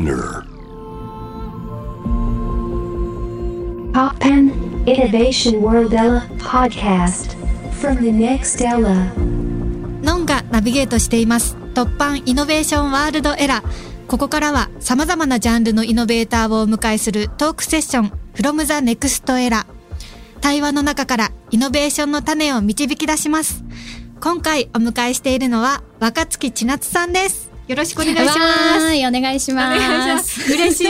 Spinner. Poppen Innovation World Ella podcast from the next Ella. ノンがナビゲートしています。突版イノベーションワールドエラーここからは様々なジャンルのイノベーターをお迎えするトークセッション from the next era 対話の中からイノベーションの種を導き出します。今回お迎えしているのは若月千夏さんですよろしくお願いします。はい、お願いしおます。嬉しい。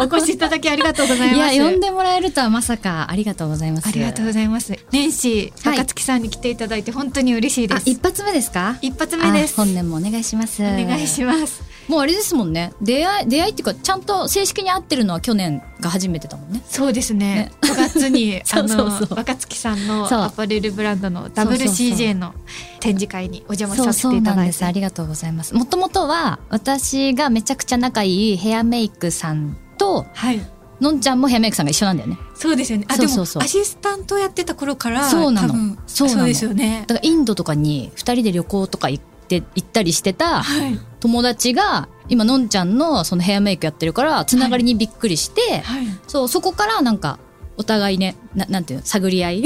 お越しいただきありがとうございます。いや、呼んでもらえるとはまさか、ありがとうございます。ありがとうございます。年始はい。若月さんに来ていただいて本当に嬉しいです、あ、一発目ですか？一発目です。あ本年もお願いします。お願いしますもうあれですもんね。出会い、出会いっていうか、ちゃんと正式に会ってるのは去年が初めてだもんね。そうですね。ね。9月に そうそうそう。あの若月さんのアパレルブランドの WCJ の展示会にお邪魔させ。ていただいて。ありがとうございます。もともとは、私がめちゃくちゃ仲いいヘアメイクさんと、はい。のんちゃんもヘアメイクさんが一緒なんだよね。そうですよね。あそうそうそう。でもアシスタントやってた頃からそうなの。そうですよね。だからインドとかに二人で旅行とか行って、行ったりしてたはい友達が、今のんちゃんのそのヘアメイクやってるから、つながりにびっくりして、はい。そう、そこからなんか、お互いね、ななんていうの、探り合い。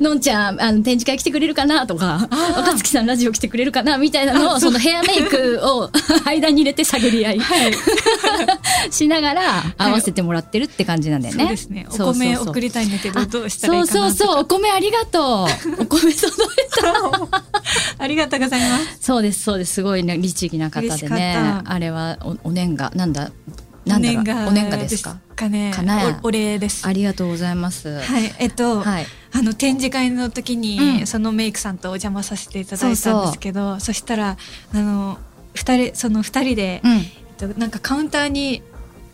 のんちゃん、あの、展示会来てくれるかなとか、若月さんラジオ来てくれるかなみたいなのを、そのヘアメイクを間に入れて探り合い。しながら合わせてもらってるって感じなんだよね。そうですね。お米送りたいんだけどあどうしたらいいかなそうそうそう、お米ありがとう。お米届いた。ありがとうございます。そうです、そうです。すごいね、律儀な方でね。た。あれはお、お年賀、なんだ、なんだろう？お年賀ですか？かね。おお礼です。ありがとうございます。はい。えっと、はい。あの展示会の時に、うん。そのメイクさんとお邪魔させていただいたんですけどそしたらあの二人その二人で、うん。えっと、なんかカウンターに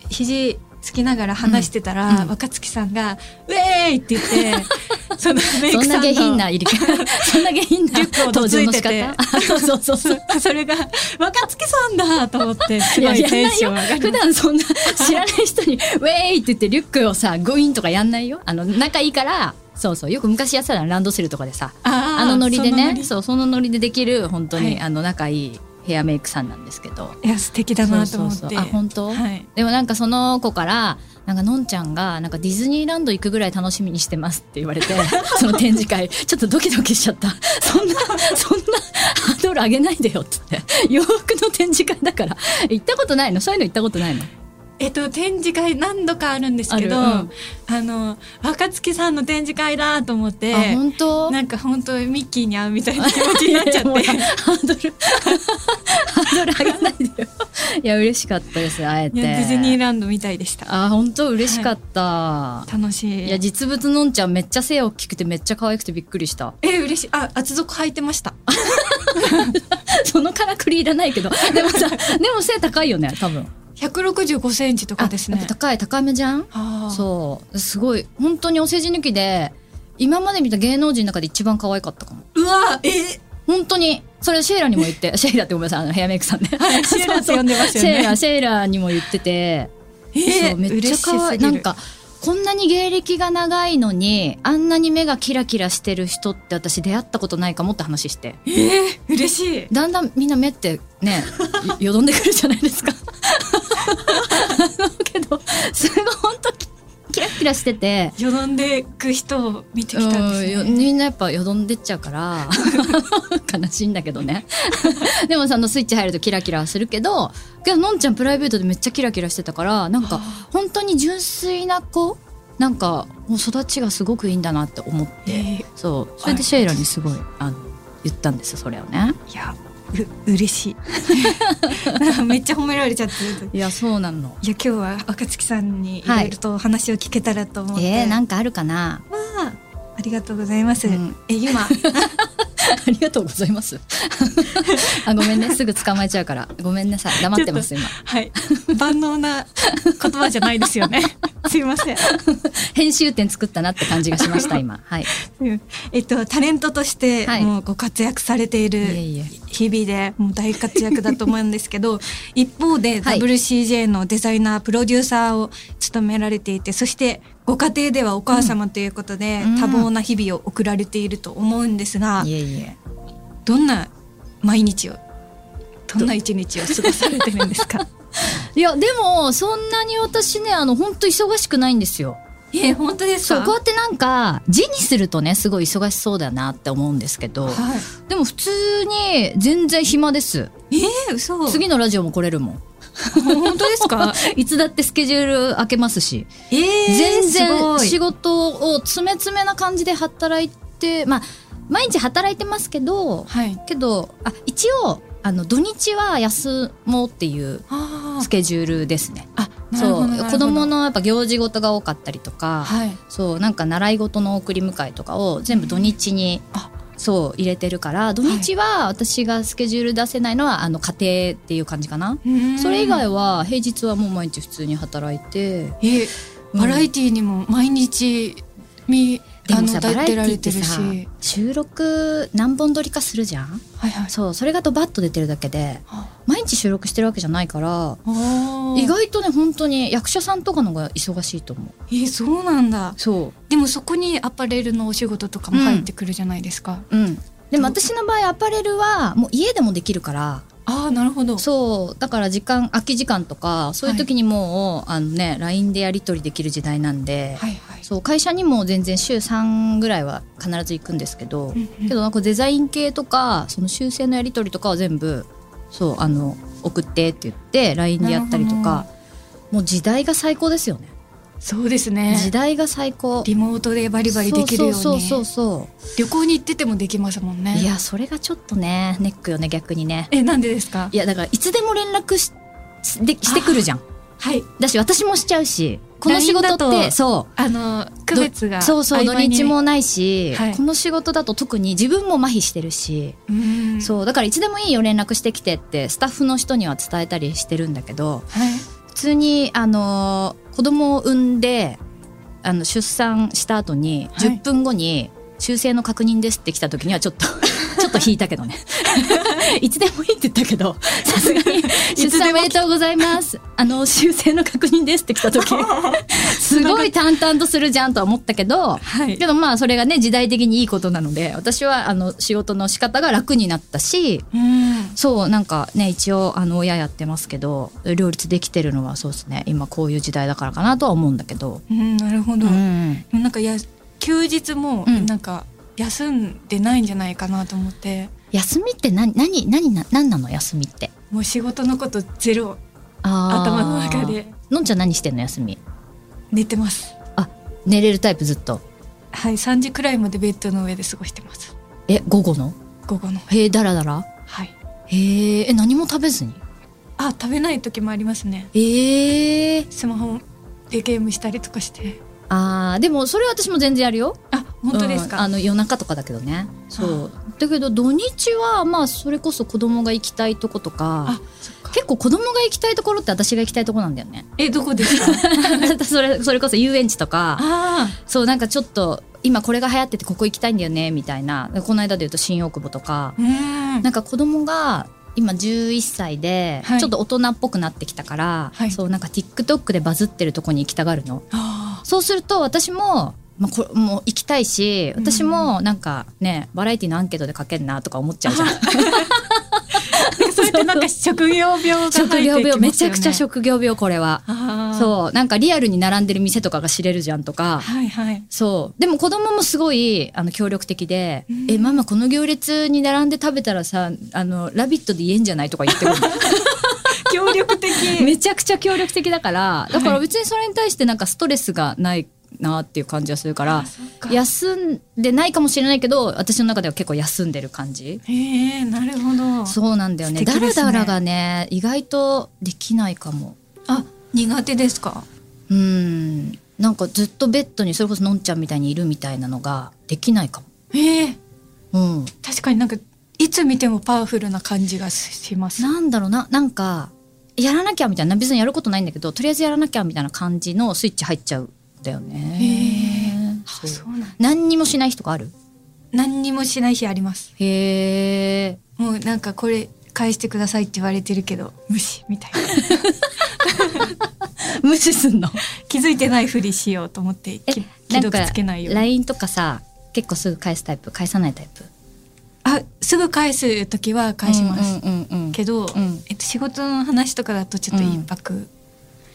肘つきながら話してたら、うんうん若月さんが「ウェーイ!」って言って そのメイそんなクさんの下品な入り方、そんな下品な登場の仕方。そうそうそうそう。そ それが若月さんだと思ってすごいやんないよテンション上が。り普段そんな知らない人に、ウェーイって言ってリュックをさ、グイーンとかやんないよ。あの、仲いいから、そうそう。よく昔やってたのランドセルとかでさ、あのノリでね、そう、そのノリでできる、本当に、はいあの、仲いいヘアメイクさんなんですけど。いや素敵だなと思ってそうそうそうあ、本当、はいでもなんかその子から、なんかのんちゃんが、なんかディズニーランド行くぐらい楽しみにしてますって言われて、その展示会、ちょっとドキドキしちゃった。そんな、そんなハードル上げないでよって言って。洋服の展示会だから。行ったことないの？そういうの行ったことないの？えっと、展示会何度かあるんですけど、あるあの若月さんの展示会だと思ってあ、本当？なんか本当ミッキーに会うみたいな気持ちになっちゃって ハードル、ハードル上げないでよ。いや、嬉しかったです、あえて。ディズニーランドみたいでしたあ、本当嬉しかった。楽しいいや、実物のんちゃんめっちゃ背大きくてめっちゃ可愛くてびっくりした。え嬉しいあ厚底履いてました そのからくりいらないけど。でもさ、でも背高いよね、多分。165センチとかですね高い、高めじゃん？そう。すごい。本当にお世辞抜きで、今まで見た芸能人の中で一番可愛かったかも。うわえ？本当に。それシェイラにも言って、シェイラってごめんなさい、あのヘアメイクさんね。はいシェイラって呼んでますよねシェイラ、シェイラにも言ってて、えーめっちゃ可愛い。なんか、こんなに芸歴が長いのに、あんなに目がキラキラしてる人って私出会ったことないかもって話して。えー、嬉しいだんだんみんな目ってね、よよどんでくるじゃないですか。けど、すごい本当キキラキラしてて、よどんでく人を見てきたんですねみんなやっぱよどんでっちゃうから、悲しいんだけどね。でもさ、あのスイッチ入るとキラキラするけど、けどのんちゃんプライベートでめっちゃキラキラしてたから、なんか本当に純粋な子なんかもう育ちがすごくいいんだなって思って、えーそう。それでシェイラにすごい、あの、言ったんですよ、それをね。いやう嬉しい。めっちゃ褒められちゃっていや、そうなの。いや今日は若月さんにいろいろとお話を聞けたらと思って、えー、なんかあるかな？まあありがとうございます、うん。え今 ありがとうございます。あ、ごめんね。すぐ捕まえちゃうから。ごめんなさい。黙ってます、今。はい万能な言葉じゃないですよね すいません編集点作ったなって感じがしました、今。はい。うんえっとタレントとしてはいもうご活躍されている日々でもう大活躍だと思うんですけど一方ではい WCJ のデザイナープロデューサーを務められていてそしてご家庭ではお母様ということで、うん。多忙な日々を送られていると思うんですが、いえいえ。どんな毎日をどんな一日を過ごされてるんですか？いやでもそんなに私ねあの本当忙しくないんですよ。え本当ですそうこうやってなんか字にするとねすごい忙しそうだなって思うんですけど、はい。でも普通に全然暇です。えー、嘘。次のラジオも来れるもん本当ですか？いつだってスケジュール開けますし。えー、全然仕事を詰め詰めな感じで働いてまあ毎日働いてますけどはい。けどあ一応あの土日は休もうっていうあスケジュールですね。あそう。子供のやっぱ行事事が多かったりとか、はい。そうなんか習い事の送り迎えとかを全部土日に、あそう入れてるから土日は私がスケジュール出せないのはあの家庭っていう感じかな。それ以外は平日はもう毎日普通に働いて。えうんバラエティーにも毎日みでもさバラエティっててさ収録何本撮りかするじゃん。はいはい。そうそれがドバッと出てるだけであ。毎日収録してるわけじゃないからー。意外とね本当に役者さんとかの方が忙しいと思う。えーそうなんだ。そう。でもそこにアパレルのお仕事とかも入ってくるじゃないですか、うん。でも私の場合アパレルはもう家でもできるからああなるほど。そうだから時間空き時間とかそういう時にもう、あのね LINE でやり取りできる時代なんで、はいはい。そう会社にも全然週3ぐらいは必ず行くんですけど、うんうん。けどなんかデザイン系とかその修正のやり取りとかは全部そうあの送ってって言って LINE でやったりとかもう時代が最高ですよねそうですね。時代が最高。リモートでバリバリできるように。そうそうそうそ旅行に行っててもできますもんね。ういやそれがちょっとねネックよね逆にね。えなんでですか？いやだからいつでも連絡しでしてくるじゃん。はい。だし私もしちゃうしこの仕事ってそう。あの区別がそうそう土日もないし、はい。この仕事だと特に自分も麻痺してるし、うん。そう。だからいつでもいいよ連絡してきてってスタッフの人には伝えたりしてるんだけどはい。普通にあのー子供を産んであの出産した後にはい。10分後に修正の確認ですって来た時にはちょっとちょっと引いたけどね。いつでもいいって言ったけどさすがに。出産おめでとうございます。あの修正の確認ですって来た時。すごい淡々とするじゃんとは思ったけどはい。けどまあそれがね時代的にいいことなので私はあの仕事の仕方が楽になったしうん。そうなんかね一応あの親やってますけど両立できてるのはそうですね。今こういう時代だからかなとは思うんだけど、うんなるほど、うん、なんかや休日もうん。なんか休んでないんじゃないかなと思って、休みって何何何な何なの休みって？もう仕事のことゼロ。頭の中で。のんちゃん何してんの休み？寝てます。あ寝れるタイプずっと？はい3時くらいまでベッドの上で過ごしてます。え午後の？午後の。へえだらだらはい。へええ何も食べずに？あ食べない時もありますね。ええスマホでゲームしたりとかして。あーでもそれ私も全然やるよ。あ本当ですか、うんあの夜中とかだけどね。そう。だけど土日はまあそれこそ子供が行きたいとことか結構子供が行きたいところって私が行きたいところなんだよね。えどこですか？それそれこそ遊園地とか。あそうなんかちょっと今これが流行っててここ行きたいんだよねみたいな。この間で言うと新大久保とか。ん。なんか子供が今11歳ではい。ちょっと大人っぽくなってきたから、はい。そうなんか TikTok でバズってるとこに行きたがるの。あそうすると私も、まあ、こもう行きたいし私もなんかねバラエティのアンケートで書けんなとか思っちゃうじゃん。ー それってなんか職業病が入ってきますよ、職ね、業病めちゃくちゃ職業病これは。そう。なんかリアルに並んでる店とかが知れるじゃんとか。はいはい。そう。でも子供もすごいあの協力的で「うん。えママこの行列に並んで食べたらさあのラビットで言えんじゃない?」とか言ってくる。の 協力的。めちゃくちゃ協力的だから。だから別にそれに対してなんかストレスがないなっていう感じはするから休んでないかもしれないけど私の中では結構休んでる感じ。へえなるほど。そうなんだよね。ね。らだらがね意外とできないかも。あ苦手ですか？うん。なんかずっとベッドにそれこそのんちゃんみたいにいるみたいなのができないかええもうん。確かになんかいつ見てもパワフルな感じがします。なんだろうな。なんかやらなきゃみたいな。別にやることないんだけどとりあえずやらなきゃみたいな感じのスイッチ入っちゃうんだよね。あそうなん何にもしない日とかある？何にもしない日あります。へえ。もうなんかこれ返してくださいって言われてるけど無視みたいな。無視すんの？気づいてないふりしようと思って既読つけないよ LINE とかさ結構すぐ返すタイプ返さないタイプ？ああすぐ返す時は返します、けど、うん。えっと、仕事の話とかだとちょっと一泊、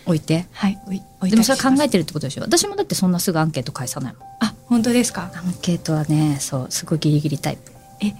置いて。はい置い置いでもそれ考えてるってことでしょ？私もだってそんなすぐアンケート返さないもん。あ本当ですか？アンケートはねそうすごいギリギリタイプ。え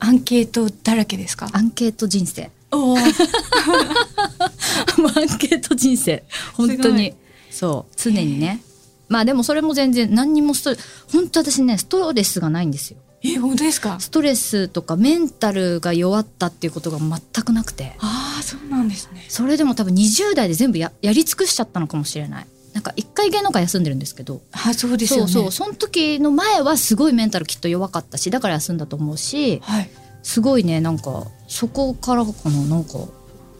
アンケートだらけですか？アンケート人生。おー。もうアンケート人生。本当に。そう。常にね。まあでもそれも全然何にもストレ本当私ねストレスがないんですよえ本当ですか？ストレスとかメンタルが弱ったっていうことが全くなくて。ああそうなんですね。それでも多分20代で全部ややり尽くしちゃったのかもしれない。なんか一回芸能界休んでるんですけど。あそうですよね。そうそう。その時の前はすごいメンタルきっと弱かったしだから休んだと思うしはい。すごいねなんかそこからかななんか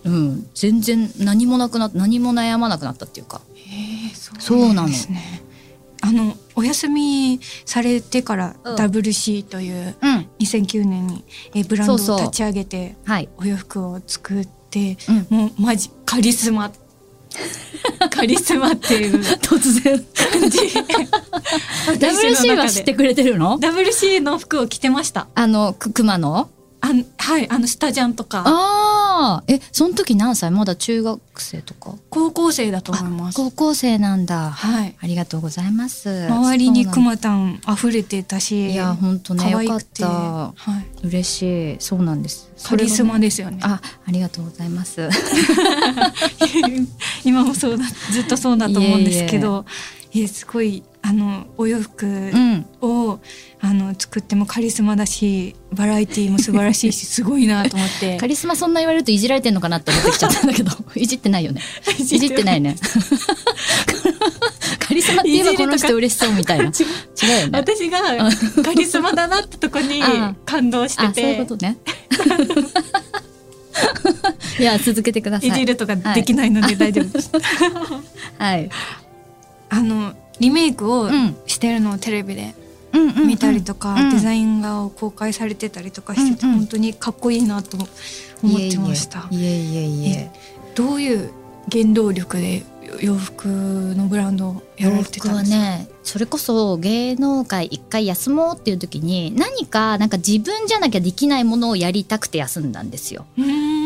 うん。全然何もなくな何も悩まなくなったっていうか。へえそうそうなのですねあのお休みされてからうん。WC といううん。2009年にえブランドを立ち上げてはい。お洋服を作ってうん。もうマジカリスマ。カリスマっていう突然。感じ。WC は知ってくれてるの？WC の服を着てました。あのく熊の？あんはいあのスタジャンとか。ああえその時何歳？まだ中学生とか？高校生だと思います。高校生なんだ。はい。ありがとうございます。周りにクそうなんマタン溢れてたしいや本当ね可愛くて。よかった。はい、嬉しい。そうなんです。カリスマでですよね。あありがとうございます。今もそうだずっとそうだと思うんですけど。いやすごいあのお洋服うん。を、あの作ってもカリスマだしバラエティーも素晴らしいし すごいなと思って。カリスマそんな言われるといじられてんのかなって思ってきちゃったんだけど いじってないよね。いじってない。ね。カリスマって言えばこの人嬉しそうみたいな。違うよね。私がカリスマだなってとこにあ感動してあそういうてことね。いや続けてください。いじるとかできないので大丈夫です。はい。あのリメイクをうんしてるのをテレビでうんうんうん見たりとか、うんデザイン画を公開されてたりとかしてて、うんうん本当にかっこいいなと思ってました。いえいえいえどういう原動力で洋服のブランドをやら洋れてたんですか？ねそれこそ芸能界一回休もうっていう時に何かなんか自分じゃなきゃできないものをやりたくて休んだんですよ。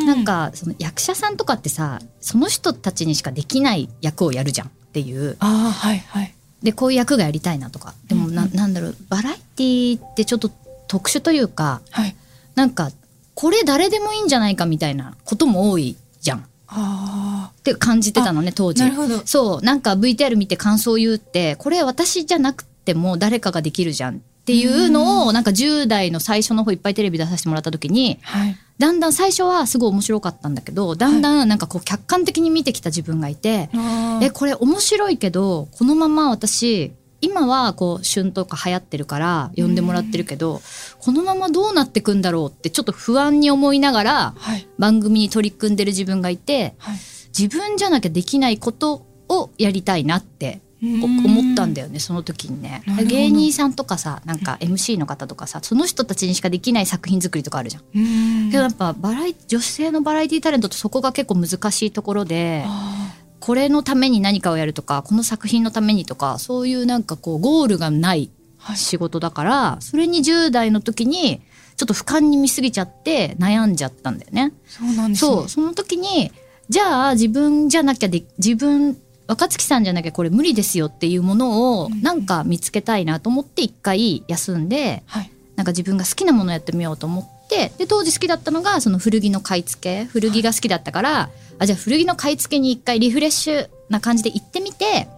なんかその役者さんとかってさその人たちにしかできない役をやるじゃんっていうああはいはい。でこういう役がやりたいなとか。でもな,、うんうん。なんだろうバラエティーってちょっと特殊というかはい。なんかこれ誰でもいいんじゃないかみたいなことも多いじゃん。っあて感じてたのね当あ時。なるほど。そうなんか VTR 見て感想を言うってこれ私じゃなくても誰かができるじゃんっていうのをなんか10代の最初の方いっぱいテレビ出させてもらった時にはい。だんだん最初はすごい面白かったんだけどだんだんなんかこう客観的に見てきた自分がいて、あーえこれ面白いけどこのまま私今はこう旬とか流行ってるから呼んでもらってるけど、このままどうなってくんだろうってちょっと不安に思いながらはい番組に取り組んでる自分がいてはい。自分じゃなきゃできないことをやりたいなってお思ったんだよねその時にね芸人さんとかさなんか MC の方とかさその人たちにしかできない作品作りとかあるじゃん。けどやっぱバラエ女性のバラエティタレントとそこが結構難しいところであこれのために何かをやるとかこの作品のためにとかそういうなんかこうゴールがない仕事だからそれに10代の時にちょっと俯瞰に見すぎちゃって悩んじゃったんだよね。そうなんですね。そうその時にじゃあ自分じゃなきゃで自分若月さんじゃなきゃこれ無理ですよっていうものをうんなんか見つけたいなと思って一回休んではい。なんか自分が好きなものをやってみようと思ってで当時好きだったのがその古着の買い付け古着が好きだったから、あじゃあ古着の買い付けに一回リフレッシュな感じで行ってみて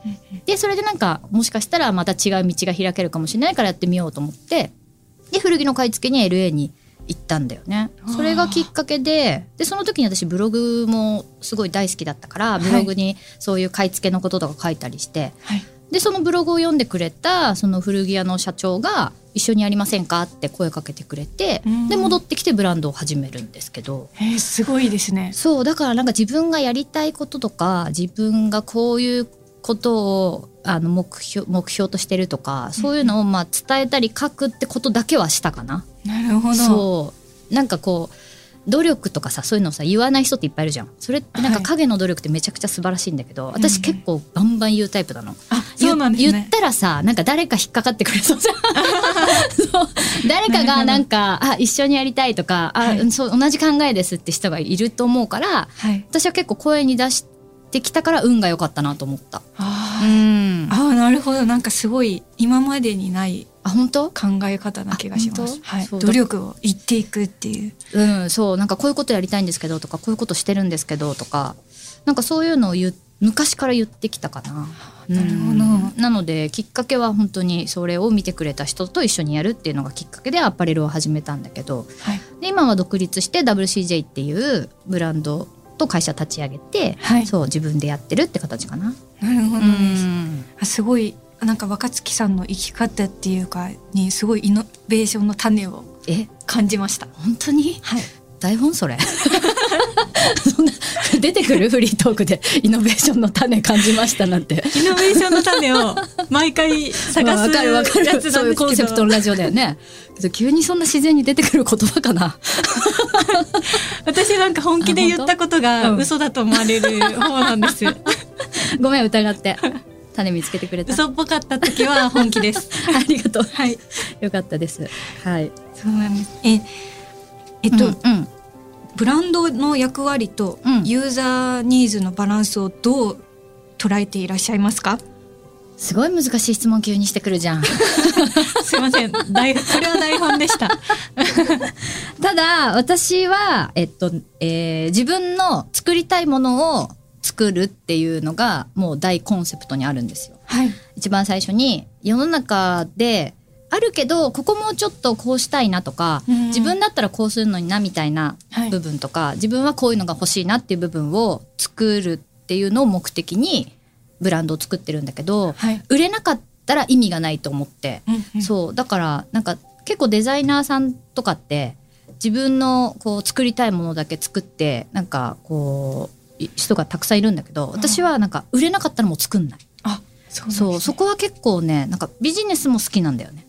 でそれでなんかもしかしたらまた違う道が開けるかもしれないからやってみようと思ってで古着の買い付けに LA に行ったんだよねそれがきっかけででその時に私ブログもすごい大好きだったからいブログにそういう買い付けのこととか書いたりして、はい。でそのブログを読んでくれたその古着屋の社長が「一緒にやりませんか?」って声かけてくれてうんで戻ってきてブランドを始めるんですけどえー、すごいですね。そうだからなんか自分がやりたいこととか自分がこういうことをあの目標目標としてるとかそういうのをまあ伝えたり書くってことだけはしたかな。なるほど。そう。なんかこう努力とかさそういうのをさ言わない人っていっぱいいるじゃん。それってなんかはい。影の努力ってめちゃくちゃ素晴らしいんだけど、うん私結構バンバン言うタイプなの。あ、言そうなんですね。言ったらさなんか誰か引っかかってくれそうじゃん。そう。誰かがなんかあ一緒にやりたいとかあ、はい。うんそう同じ考えですって人がいると思うからはい。私は結構声に出してきたから運が良かったなと思った。あうーん、あーなるほど。なんかすごい今までにないあ本当？考え方な気がします。はい。努力を言っていくっていう。うん、そう。なんかこういうことやりたいんですけどとかこういうことしてるんですけどとかなんかそういうのを言う昔から言ってきたかな。なるほど。うんなのできっかけは本当にそれを見てくれた人と一緒にやるっていうのがきっかけでアパレルを始めたんだけどはい。で今は独立して WCJ っていうブランドと会社立ち上げて、はいそう自分でやってるって形かな。なるほどうです。んあすごいなんか若月さんの生き方っていうかにすごいイノベーションの種をえ？感じました。本当に？はい。台本それ そんな出てくるフリートークでイノベーションの種感じましたなんて。イノベーションの種を毎回探まあわかるわかる。そうんいうコンセプトのラジオだよね。急にそんな自然に出てくる言葉かな。私なんか本気で言ったことあが嘘だと思われる方なんです。ごめん疑って。種見つけてくれた。嘘っぽかった時は本気です。ありがとう。はい。よかったです。はい。そうなんです。え、えっと、うんうんブランドの役割とうんユーザーニーズのバランスをどう捉えていらっしゃいますか？すごい難しい質問急にしてくるじゃん すいません。台これは台本でした。ただ私は、えっとえー自分の作りたいものを作るっていうのがもう大コンセプトにあるんですよ。はい。一番最初に世の中であるけどここもちょっとこうしたいなとか、うん。自分だったらこうするのになみたいなはい。部分とか、自分はこういうのが欲しいなっていう部分を作るっていうのを目的にブランドを作ってるんだけどはい。売れなかったら意味がないと思って。うんうん。そう。だからなんか結構デザイナーさんとかって自分のこう作りたいものだけ作ってなんかこうい人がたくさんいるんだけど私はなんか売れなかったらもう作んない。あ、そうなんですね。そう。そこは結構ねなんかビジネスも好きなんだよね。あ、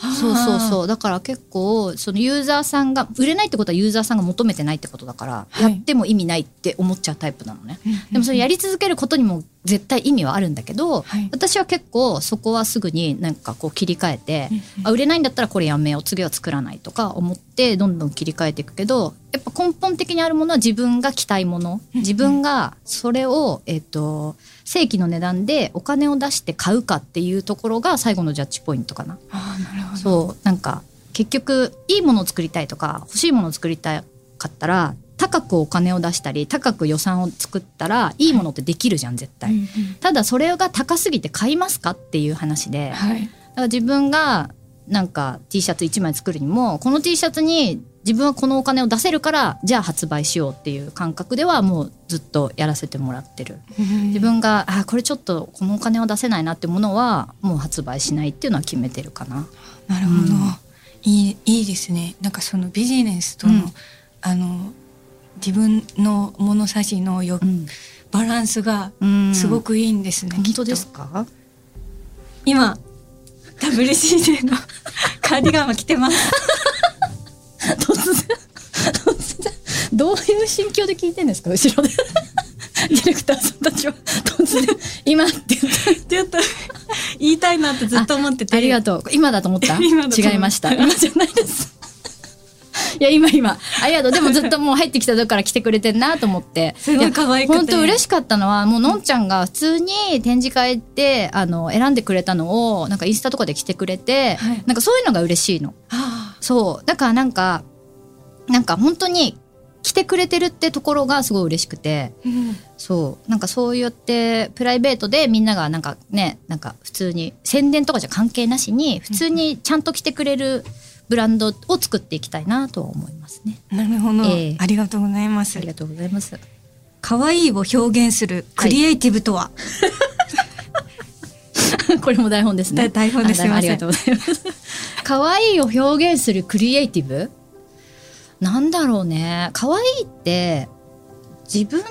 そうそうう。そう。だから結構そのユーザーさんが売れないってことはユーザーさんが求めてないってことだから、はい。やっても意味ないって思っちゃうタイプなのね。でもそれやり続けることにも絶対意味はあるんだけど、はい私は結構そこはすぐになんかこう切り替えて、あ売れないんだったらこれやめよう次は作らないとか思ってどんどん切り替えていくけどやっぱ根本的にあるものは自分が着たいものうん自分がそれを、えっと正規の値段でお金を出して買うかっていうところが最後のジャッジポイントかな。あー、なるほど。そうなんか結局いいものを作りたいとか欲しいものを作りたかったら高くお金を出したり高く予算を作ったらいいものってできるじゃん絶対。うんうんただそれが高すぎて買いますかっていう話で。だかはい。ら自分がなんか T シャツ1枚作るにもこの T シャツに自分はこのお金を出せるからじゃあ発売しようっていう感覚ではもうずっとやらせてもらってる。自分があこれちょっとこのお金を出せないなってものはもう発売しないっていうのは決めてるかな。なるほど、うん。いいいいですね。なんかそのビジネスとの、うん。あの自分の物差しのよ、うん。バランスがうん。すごくいいんですね、本当ですか？今 WCJ の カーディガンを着てます。突然突然。どういう心境で聞いてんですか？後ろで。ディレクターさんたちは。突然「今」って言って。ちょっと言いたいなってずっと思ってて。ありがとう。今だと思った？今だと思った。違いました。今じゃないですいや今今。ありがとうでもずっともう入ってきた時から来てくれてんなと思って。すごい可愛くて。本当嬉しかったのはもうのんちゃんが普通に展示会であの選んでくれたのをなんかインスタとかで来てくれて、はい。なんかそういうのが嬉しいの。あそう。だからなんかなんか本当に来てくれてるってところがすごい嬉しくて。ーうん。そう。なんかそうやってプライベートでみんながなんかねなんか普通に宣伝とかじゃ関係なしに普通にちゃんと来てくれるブランドを作っていきたいなとは思いますね。なるほど、ええありがとうございますありがとうございます。可愛いを表現するクリエイティブとは、これも台本ですね。だ台本ですありがとうございます。可愛いを表現するクリエイティブ？なんだろうね。可愛いって自分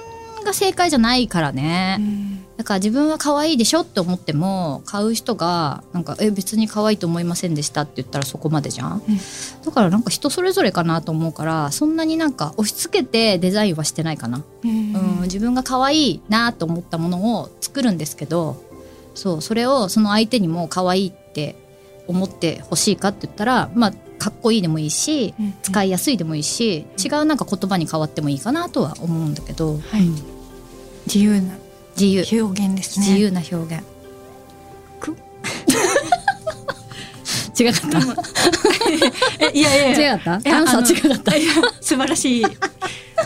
が正解じゃないからね。うんだから自分は可愛いでしょって思っても買う人がなんかえ別に可愛いと思いませんでしたって言ったらそこまでじゃん、うん。だからなんか人それぞれかなと思うからそんなになんか押し付けてデザインはしてないかな、うん。うん、自分が可愛いなと思ったものを作るんですけどそうそれをその相手にも可愛いって思ってほしいかって言ったらまあかっこいいでもいいし、うん使いやすいでもいいし違うなんか言葉に変わってもいいかなとは思うんだけど、はい。うん。自由な自由。表現ですね。自由な表現。く？違かった。えいやいや違かった？アンサー違かった？素晴らしい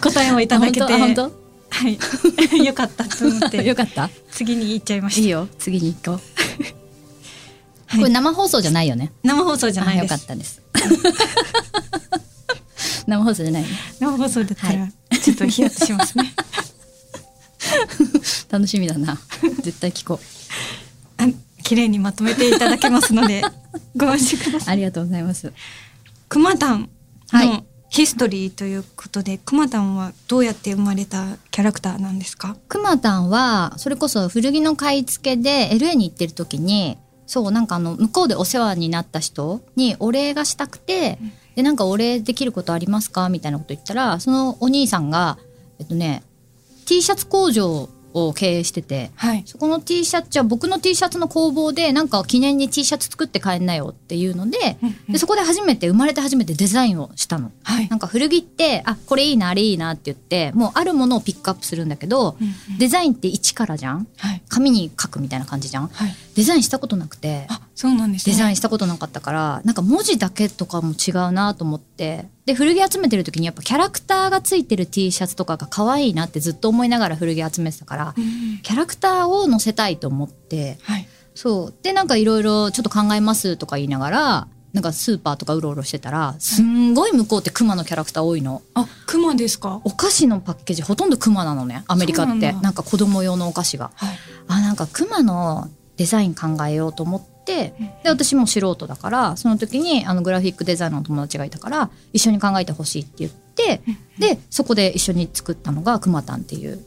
答えをいただけて。あ本当？あはい。よかったと思って。よかった？次に行っちゃいました。いいよ。次に行こう、はい。これ生放送じゃないよね。生放送じゃないあよですかったです。生放送じゃないね。生放送だったはらちょっとヒヤッとしますね、楽しみだな。絶対聞こう。あ綺麗にまとめていただけますので ご安心ください。ありがとうございます。くまたんはのヒストリーということで、くまたんはどうやって生まれたキャラクターなんですか？くまたんはそれこそ古着の買い付けで LA に行ってる時にそうなんかあの向こうでお世話になった人にお礼がしたくて、でなんかお礼できることありますか？みたいなこと言ったらそのお兄さんがえっとね T シャツ工場を経営しててはい。そこの T シャツじゃあ僕の T シャツの工房でなんか記念に T シャツ作って帰んなよっていうので,、うんうん。でそこで初めて生まれて初めてデザインをしたの。はい。なんか古着ってあこれいいなあれいいなって言ってもうあるものをピックアップするんだけど、うんうん。デザインって一からじゃん。はい。紙に書くみたいな感じじゃん。はい。デザインしたことなくて。あそうなんですね。デザインしたことなかったからなんか文字だけとかも違うなと思って。で古着集めてる時にやっぱキャラクターがついてる T シャツとかが可愛いなってずっと思いながら古着集めてたからうんキャラクターを載せたいと思って。はい。そう。でなんかいろいろちょっと考えますとか言いながらなんかスーパーとかうろうろしてたらすんごい向こうってクマのキャラクター多いの。あクマですか？お菓子のパッケージほとんどクマなのねアメリカって。なんか子供用のお菓子が。はい。あなんかクマのデザイン考えようと思ってうんで私も素人だからその時にあのグラフィックデザイナーの友達がいたから一緒に考えてほしいって言ってでそこで一緒に作ったのがクマタンっていう。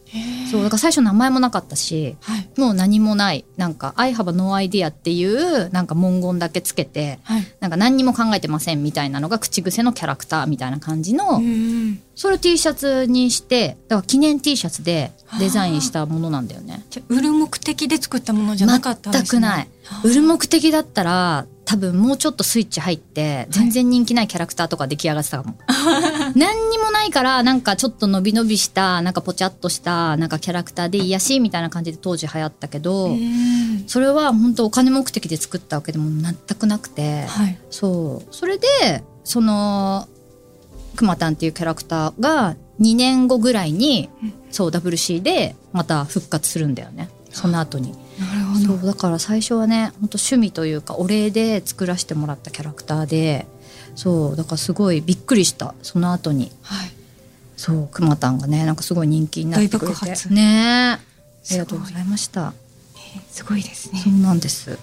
そうだから最初名前もなかったしはい。もう何もないなんか「I have no idea」っていうなんか文言だけつけてはい。なんか何にも考えてませんみたいなのが口癖のキャラクターみたいな感じの、うんそれを T シャツにしてだから記念 T シャツでデザインしたものなんだよね。売る目的で作ったものじゃなかったんですね。全くない。売る目的だったら多分もうちょっとスイッチ入って全然人気ないキャラクターとか出来上がってたかも。何にもないからなんかちょっと伸び伸びしたなんかポチャっとしたなんかキャラクターでいいやしみたいな感じで当時流行ったけど、うんそれは本当お金目的で作ったわけでも全くなくて、はい。そう。それでそのくまたんっていうキャラクターが2年後ぐらいに、うん。そう WC でまた復活するんだよね。その後に。そうだから最初はね本当趣味というかお礼で作らせてもらったキャラクターでそうだからすごいびっくりした。その後に。はい。そうくまたんがねなんかすごい人気になってくれて。ねえ。ありがとうございました。すごいですね。そうなんです。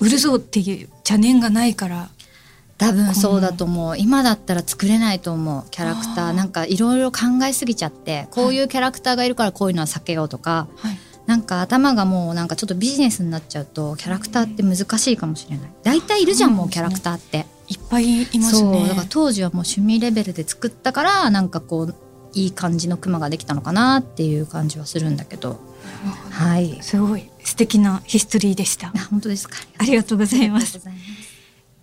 売るぞっていう邪念がないから。多分そうだと思う。今だったら作れないと思う。キャラクター。なんかいろいろ考えすぎちゃってこういうキャラクターがいるからこういうのは避けようとか、はいなんか頭がもうなんかちょっとビジネスになっちゃうとキャラクターって難しいかもしれない。大体いるじゃんもうキャラクターって。いっぱいいますそうねだから当時はもう趣味レベルで作ったからなんかこういい感じのクマができたのかなっていう感じはするんだけど。はい。すごい素敵なヒストリーでした。あ本当ですか。ありがとうございます。ありがとうございます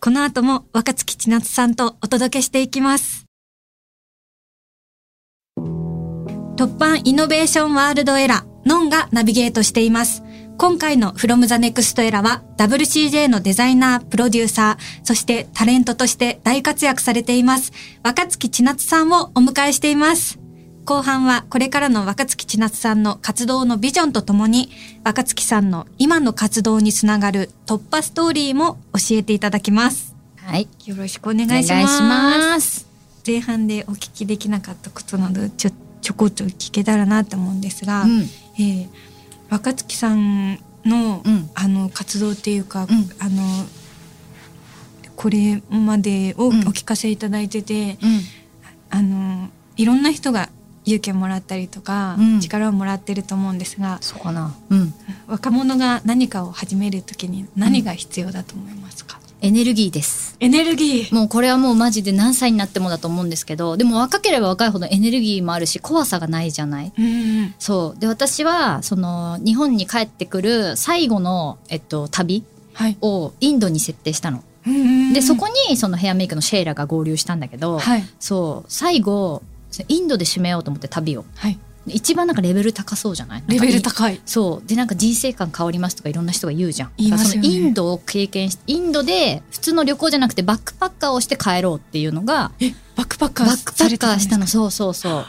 この後も若月千夏さんとお届けしていきます。突版イノベーションワールドエラー、ノンがナビゲートしています。今回の From the Next Era は WCJ のデザイナー、プロデューサー、そしてタレントとして大活躍されています。若月千夏さんをお迎えしています。後半はこれからの若月千夏さんの活動のビジョンとともに、若月さんの今の活動につながる突破ストーリーも教えていただきます。はいよろしくお願いします。ます前半でお聞きできなかったことなどちょちょこっと聞けたらなと思うんですが、うんえー若月さんの、うん。あの活動っていうか、うん。あのこれまでをおうん。聞かせいただいてて、うん。あのいろんな人が勇気をもらったりとか、うん。力をもらってると思うんですがそうかな。うん。若者が何かを始めるときに何が必要だと思いますか、エネルギーです。エネルギー。もうこれはもうマジで何歳になってもだと思うんですけど、でも若ければ若いほどエネルギーもあるし、怖さがないじゃない？うん。そう。で、私は、その、日本に帰ってくる最後の、えっと、旅はい。をインドに設定したの。で、そこに、そのヘアメイクのシェイラが合流したんだけど、はい。そう、最後、インドで締めようと思って旅を。はい。一番なんかレベル高そうじゃない？レベル高い。そう。で、なんか人生観変わりますとかいろんな人が言うじゃん。言いますよねインドを経験して、インドで普通の旅行じゃなくてバックパッカーをして帰ろうっていうのが、え、バックパッカーバックパッカーしたの、そうそうそう。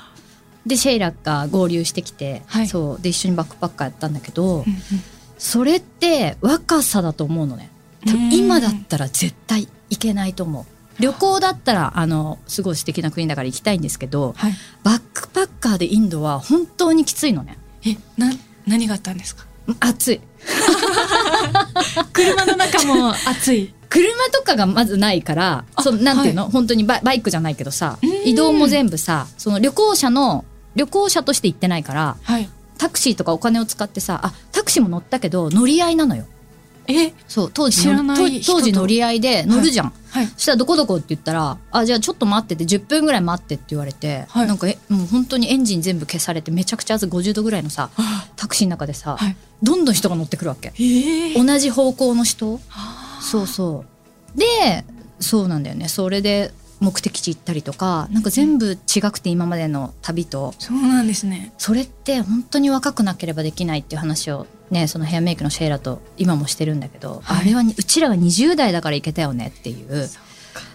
で、シェイラが合流してきて、はいそう。で、一緒にバックパッカーやったんだけど、それって若さだと思うのね。今だったら絶対行けないと思う。旅行だったら、あの、すごい素敵な国だから行きたいんですけど、はい。バックパッカーでインドは本当にきついのね。え、な、何があったんですか？暑い。車の中も暑い。車とかがまずないから、あそのなんていうの、本当にバイバイクじゃないけどさ、うん移動も全部さ、その旅行者の、旅行者として行ってないから、はい。タクシーとかお金を使ってさ、あ、タクシーも乗ったけど乗り合いなのよ。え、そう、当時知らない当時乗り合いで乗るじゃん。はい。そしたらどこどこって言ったら、あ、じゃあちょっと待ってて、10分ぐらい待ってって言われて、はいなんかえ、もう本当にエンジン全部消されて、めちゃくちゃ暑い50度ぐらいのさ、あタクシーの中でさ、はい。どんどん人が乗ってくるわけ。ええ。同じ方向の人あそうそう。で、そうなんだよね。それで目的地行ったりとか、なんか全部違くて今までの旅と、そうなんですね。それって本当に若くなければできないっていう話をね、そのヘアメイクのシェイラと今もしてるんだけど、はいあれはにうちらが20代だから行けたよねっていう。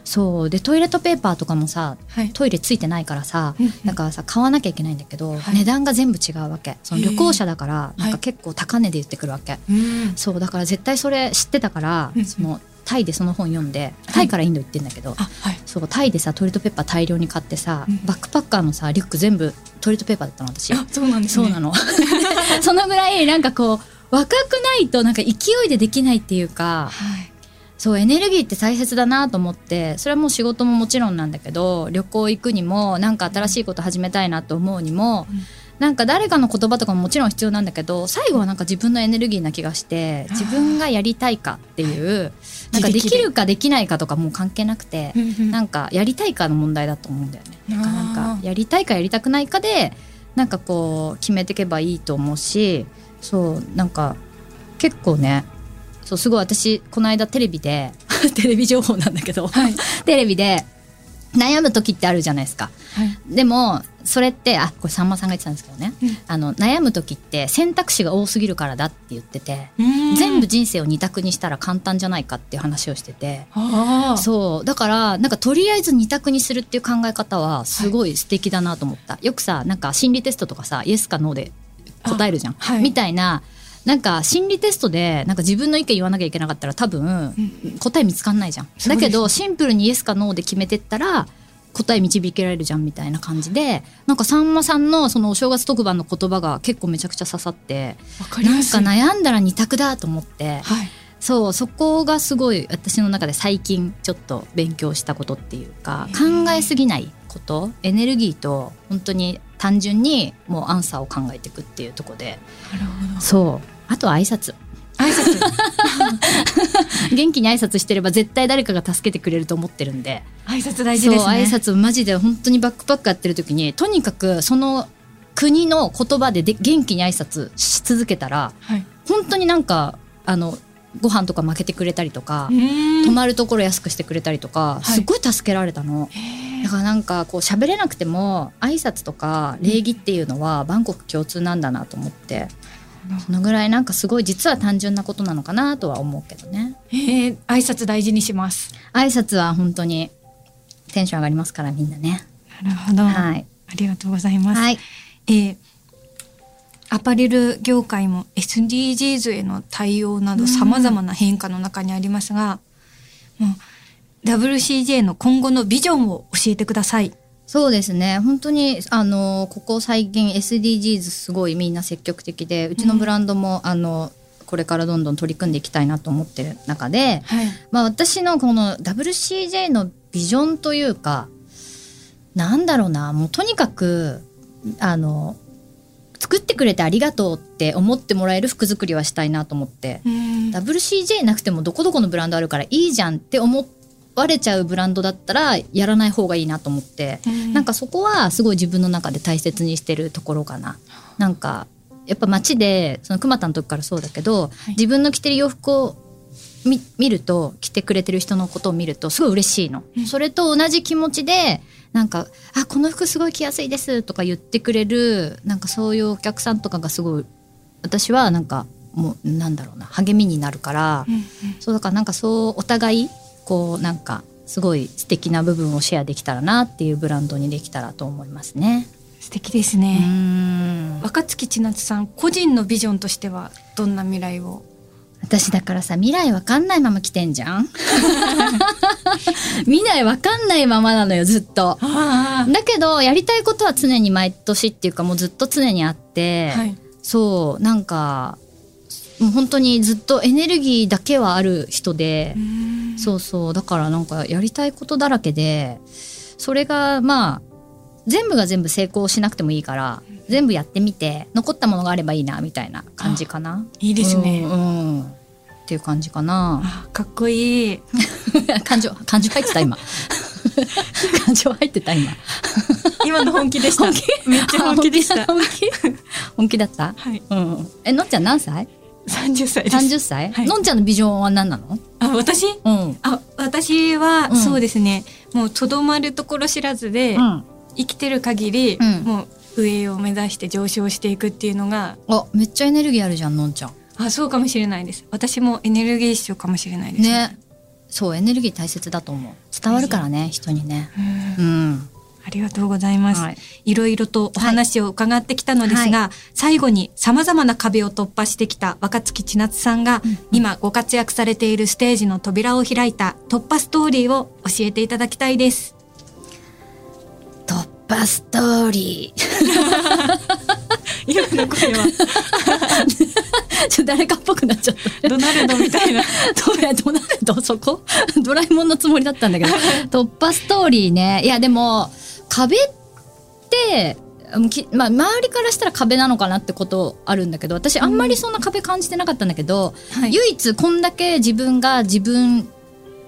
そう。で、トイレットペーパーとかもさ、はい。トイレついてないからさ、うんうんだからさ、買わなきゃいけないんだけど、はい値段が全部違うわけ。その旅行者だから、ーなんか結構高値で言ってくるわけ。うん。そうだから絶対それ知ってたから、うんそのタイでその本読んでタイからインド行ってんだけど、あ、はい。そうタイでさトイレットペーパー大量に買ってさ、うんバックパッカーのさリュック全部トイレットペーパーだったの私あ、そうなんですね。そうなの そのぐらいなんかこう若くないとなんか勢いでできないっていうかはい。そうエネルギーって大切だなと思ってそれはもう仕事ももちろんなんだけど旅行行くにもなんか新しいこと始めたいなと思うにも、うんなんか誰かの言葉とかももちろん必要なんだけど最後はなんか自分のエネルギーな気がして自分がやりたいかっていうなんかできるかできないかとかもう関係なくてなんかやりたいかの問題だと思うんだよね。なんかなんかやりたいかやりたくないかでなんかこう決めていけばいいと思うしそうなんか結構ねそうすごい私この間テレビで テレビ情報なんだけど、はい。テレビで悩む時ってあるじゃないですか。はい。でもそれってあこれさんまさんが言ってたんですけどね、うん。あの悩む時って選択肢が多すぎるからだって言ってて、うん。全部。人生を二択にしたら簡単じゃないかっていう話をしてて。そう。だからなんかとりあえず二択にするっていう考え方はすごい素敵だなと思った、よくさなんか心理テストとかさイエスかノーで答えるじゃん、はい。みたいななんか心理テストでなんか自分の意見言わなきゃいけなかったら多分答え見つかんないじゃん、だけどシンプルにイエスかノーで決めてったら答え導けられるじゃんみたいな感じでなんかさんまさんのそのお正月特番の言葉が結構めちゃくちゃ刺さって。なんか悩んだら二択だと思ってはい。そうそこがすごい私の中で最近ちょっと勉強したことっていうか考えすぎないことエネルギーと本当に単純にもうアンサーを考えていくっていうところで。そうあとは挨拶挨拶。元気に挨拶してれば絶対誰かが助けてくれると思ってるんで挨拶大事ですね。挨拶マジで本当にバックパックやってる時にとにかくその国の言葉でで元気に挨拶し続けたらはい。本当になんかあのご飯とか負けてくれたりとか、うん泊まるところ安くしてくれたりとか、はいすごい助けられたの。へーだからなんかこう喋れなくても挨拶とか礼儀っていうのは万国共通なんだなと思ってそのぐらいなんかすごい実は単純なことなのかなとは思うけどねえー、挨拶大事にします。挨拶は本当にテンション上がりますからみんなねなるほど。はいありがとうございます。はいえーアパレル業界も SDGs への対応など様々な変化の中にありますが、もう WCJ の今後のビジョンを教えてください。そうですね本当にあのここ最近 SDGs すごいみんな積極的でうちのブランドも、あのこれからどんどん取り組んでいきたいなと思ってる中で、はい。まあ私のこの WCJ のビジョンというか、なんだろうな、もうとにかく、あの、作ってくれてありがとうって思ってもらえる服作りはしたいなと思って。WCJ なくてもどこどこのブランドあるからいいじゃんって思われちゃうブランドだったらやらない方がいいなと思って、なんかそこはすごい自分の中で大切にしてるところかな。なんかやっぱ街でその熊田の時からそうだけど、い。自分の着てる洋服を見見ると着てくれてる人のことを見るとすごい嬉しいの。それと同じ気持ちでなんか「あこの服すごい着やすいです」とか言ってくれるなんかそういうお客さんとかがすごい私はなんかもうなんだろうな励みになるから、そうだからなんかそうお互いこうなんかすごい素敵な部分をシェアできたらなっていうブランドにできたらと思いますね。素敵ですうね。ん若月千夏さん個人のビジョンとしてはどんな未来を？私だからさ未来わかんないまま来てんじゃん？未来わかんないままなのよずっと。あだけどやりたいことは常に毎年っていうかもうずっと常にあって、はいそうなんかもう本当にずっとエネルギーだけはある人で、そうそうだからなんかやりたいことだらけでそれがまあ全部が全部成功しなくてもいいから全部やってみて残ったものがあればいいなみたいな感じかな。いいですねうんうんっていう感じかな。あかっこいい 感情感情入ってた今。感情入ってた 今。今の本気でしためっちゃ本気でした本気？本気だった？はいうん。えのんちゃん何歳？30歳です三十歳？はいのんちゃんのビジョンは何なの？あ私？うん。あ私は、うんそうですねもうとどまるところ知らずで、うん。生きてる限り、うんもう上を目指して上昇していくっていうのがあめっちゃエネルギーあるじゃんのんちゃん。あそうかもしれないです私もエネルギッシュかもしれないですね。そうエネルギー大切だと思う。伝わるからね人にね。うんうん。ありがとうございます、はい。い、ろいろとお話を伺ってきたのですが、最後に様々な壁を突破してきた若月千夏さんが、今ご活躍されているステージの扉を開いた突破ストーリーを教えていただきたいです。突破ストーリー。今の声は。ちょ誰かっぽくなっちゃった。ドナルドみたいな。どうやドナルド？そこ？ドラえもんのつもりだったんだけど。突破ストーリーね。いやでも壁ってまあ、周りからしたら壁なのかなってことあるんだけど私あんまりそんな壁感じてなかったんだけど、はい。唯一こんだけ自分が自分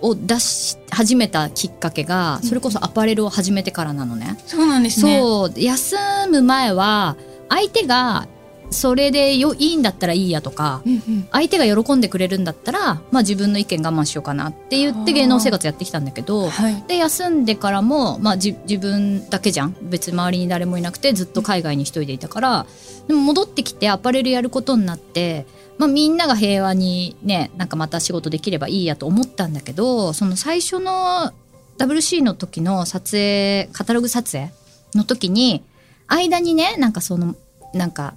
を出し始めたきっかけがそれこそアパレルを始めてからなのね。そうなんですね。そう。休む前は相手がそれでよいいんだったらいいやとかうんうん。相手が喜んでくれるんだったら、まあ、自分の意見我慢しようかなって言って芸能生活やってきたんだけどはい。で休んでからも、まあ、じ自分だけじゃん。別に周りに誰もいなくてずっと海外に一人でいたからでも戻ってきてアパレルやることになって、まあ、みんなが平和にねなんかまた仕事できればいいやと思ったんだけどその最初の WC の時の撮影カタログ撮影の時に間にねなんかそのなんか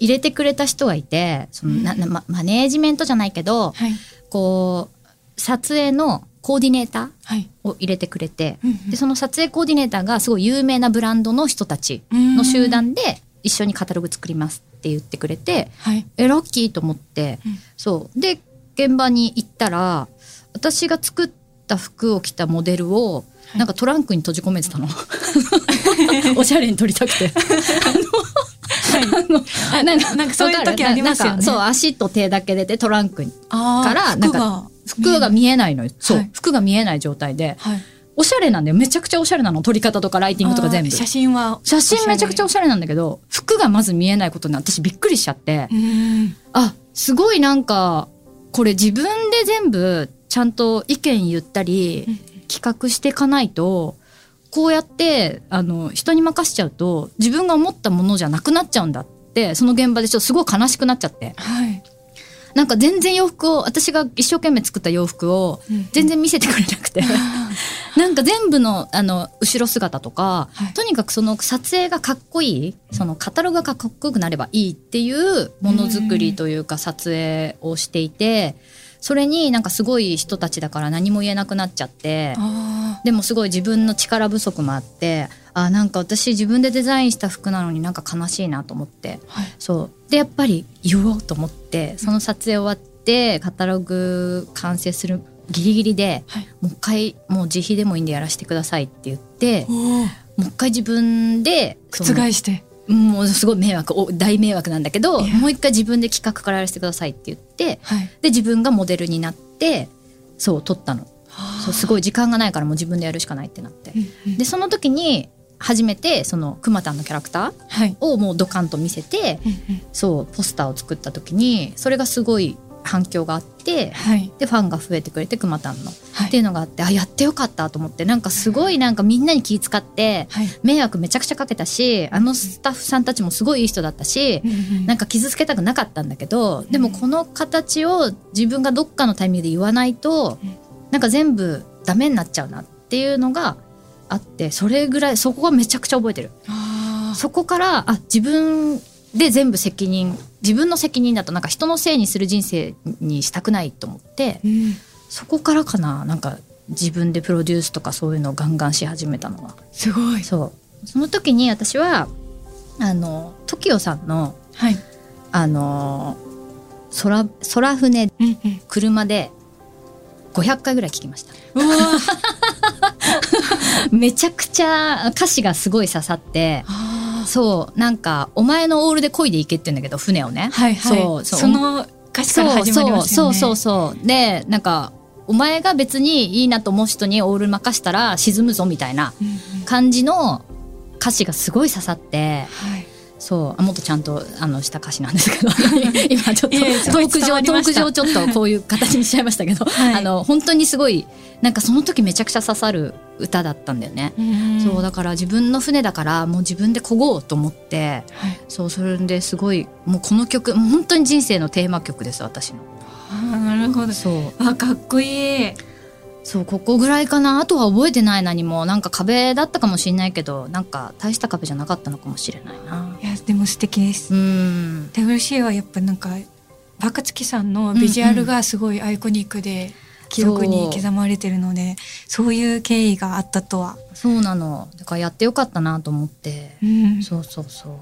入れてくれた人がいてそのななまマネージメントじゃないけどはい。こう撮影のコーディネータはい。ーを入れてくれてうんうん。でその撮影コーディネーターがすごい有名なブランドの人たちの集団で一緒にカタログ作りますって言ってくれてはい。えラッキーと思って、うん。そう。で現場に行ったら私が作った服を着たモデルをい。なんかトランクに閉じ込めてたの。おしゃれに撮りたくて あのなんかなんかそういう時ありますよね。なんかそう足と手だけ出てトランクからなんか服が。見えないのよ、そう、はい。服が見えない状態で。はい。おしゃれなんだよ。めちゃくちゃおしゃれなの。撮り方とかライティングとか全部。写真は写真めちゃくちゃおしゃれなんだけど服がまず見えないことに私びっくりしちゃって、うんあすごいなんかこれ自分で全部ちゃんと意見言ったり企画していかないとこうやってあの人に任せちゃうと自分が思ったものじゃなくなっちゃうんだってその現場でちょっとすごい悲しくなっちゃって。はい。なんか全然洋服を私が一生懸命作った洋服をうん。全然見せてくれなくて、なんか全部のあの後ろ姿とか、はい。とにかくその撮影がかっこいいそのカタログがかっこよくなればいいっていうものづくりというか撮影をしていてそれになんかすごい人たちだから何も言えなくなっちゃって。あでもすごい自分の力不足もあってあなんか私自分でデザインした服なのになんか悲しいなと思って。はい。そう。でやっぱり言おうと思ってその撮影終わってカタログ完成するギリギリではい。もう一回もう自費でもいいんでやらせてくださいって言ってもう一回自分で覆してもうすごい迷惑お大迷惑なんだけどもう一回自分で企画からやらせてくださいって言ってはい。で自分がモデルになってそう撮ったの。そうすごい時間がないからもう自分でやるしかないってなって。でその時に初めてそのくまたんのキャラクターはい。をもうドカンと見せてそうポスターを作った時にそれがすごい反響があってはい。でファンが増えてくれてくまたんの、はい。っていうのがあってあやってよかったと思ってなんかすごいなんかみんなに気遣ってはい。迷惑めちゃくちゃかけたしあのスタッフさんたちもすごいいい人だったしなんか傷つけたくなかったんだけどでもこの形を自分がどっかのタイミングで言わないとなんか全部ダメになっちゃうなっていうのがあってそれぐらいそこがめちゃくちゃ覚えてる。あそこからあ自分で全部責任自分の責任だとなんか人のせいにする人生にしたくないと思ってーうんそこからかななんか自分でプロデュースとかそういうのをガンガンし始めたのはすごい。そうその時に私はあの TOKIO さんのはい。あの空空船うんうん。車で500回ぐらい聞きました めちゃくちゃ歌詞がすごい刺さってあそうなんか「お前のオールで漕いでいけ」って言うんだけど船をねはいはい。そうそうその歌詞から始まりますよね。そうそうそうそうでなんかお前が別にいいなと思う人にオール任したら沈むぞみたいなうんうん感じの歌詞がすごい刺さってはい。そうあもっとちゃんとあのした歌詞なんですけど 今ちょっとトーク上トーク上ちょっとこういう形にしちゃいましたけど、はいあの本当にすごいなんかその時めちゃくちゃ刺さる歌だったんだよね。うんそうだから自分の船だからもう自分で漕ごうと思ってはい。そうそれですごいもうこの曲本当に人生のテーマ曲です私の。あーなるほど。そうあ、かっこいい。そうここぐらいかな。あとは覚えてない何も。なんか壁だったかもしれないけどなんか大した壁じゃなかったのかもしれないな。いや、でも素敵です。う。ん。WC はやっぱなんか若槻さんのビジュアルがすごいアイコニックで記憶に刻まれてるのでそういう経緯があったとは、そうなの。だからやってよかったなと思って。うん。そうそうそう。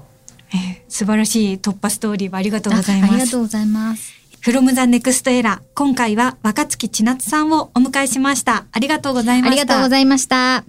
えー素晴らしい突破ストーリーありがとうございあありますがとうございます From The Next Era 今回は若槻千夏さんをお迎えしました。ありがとうございました。ありがとうございました。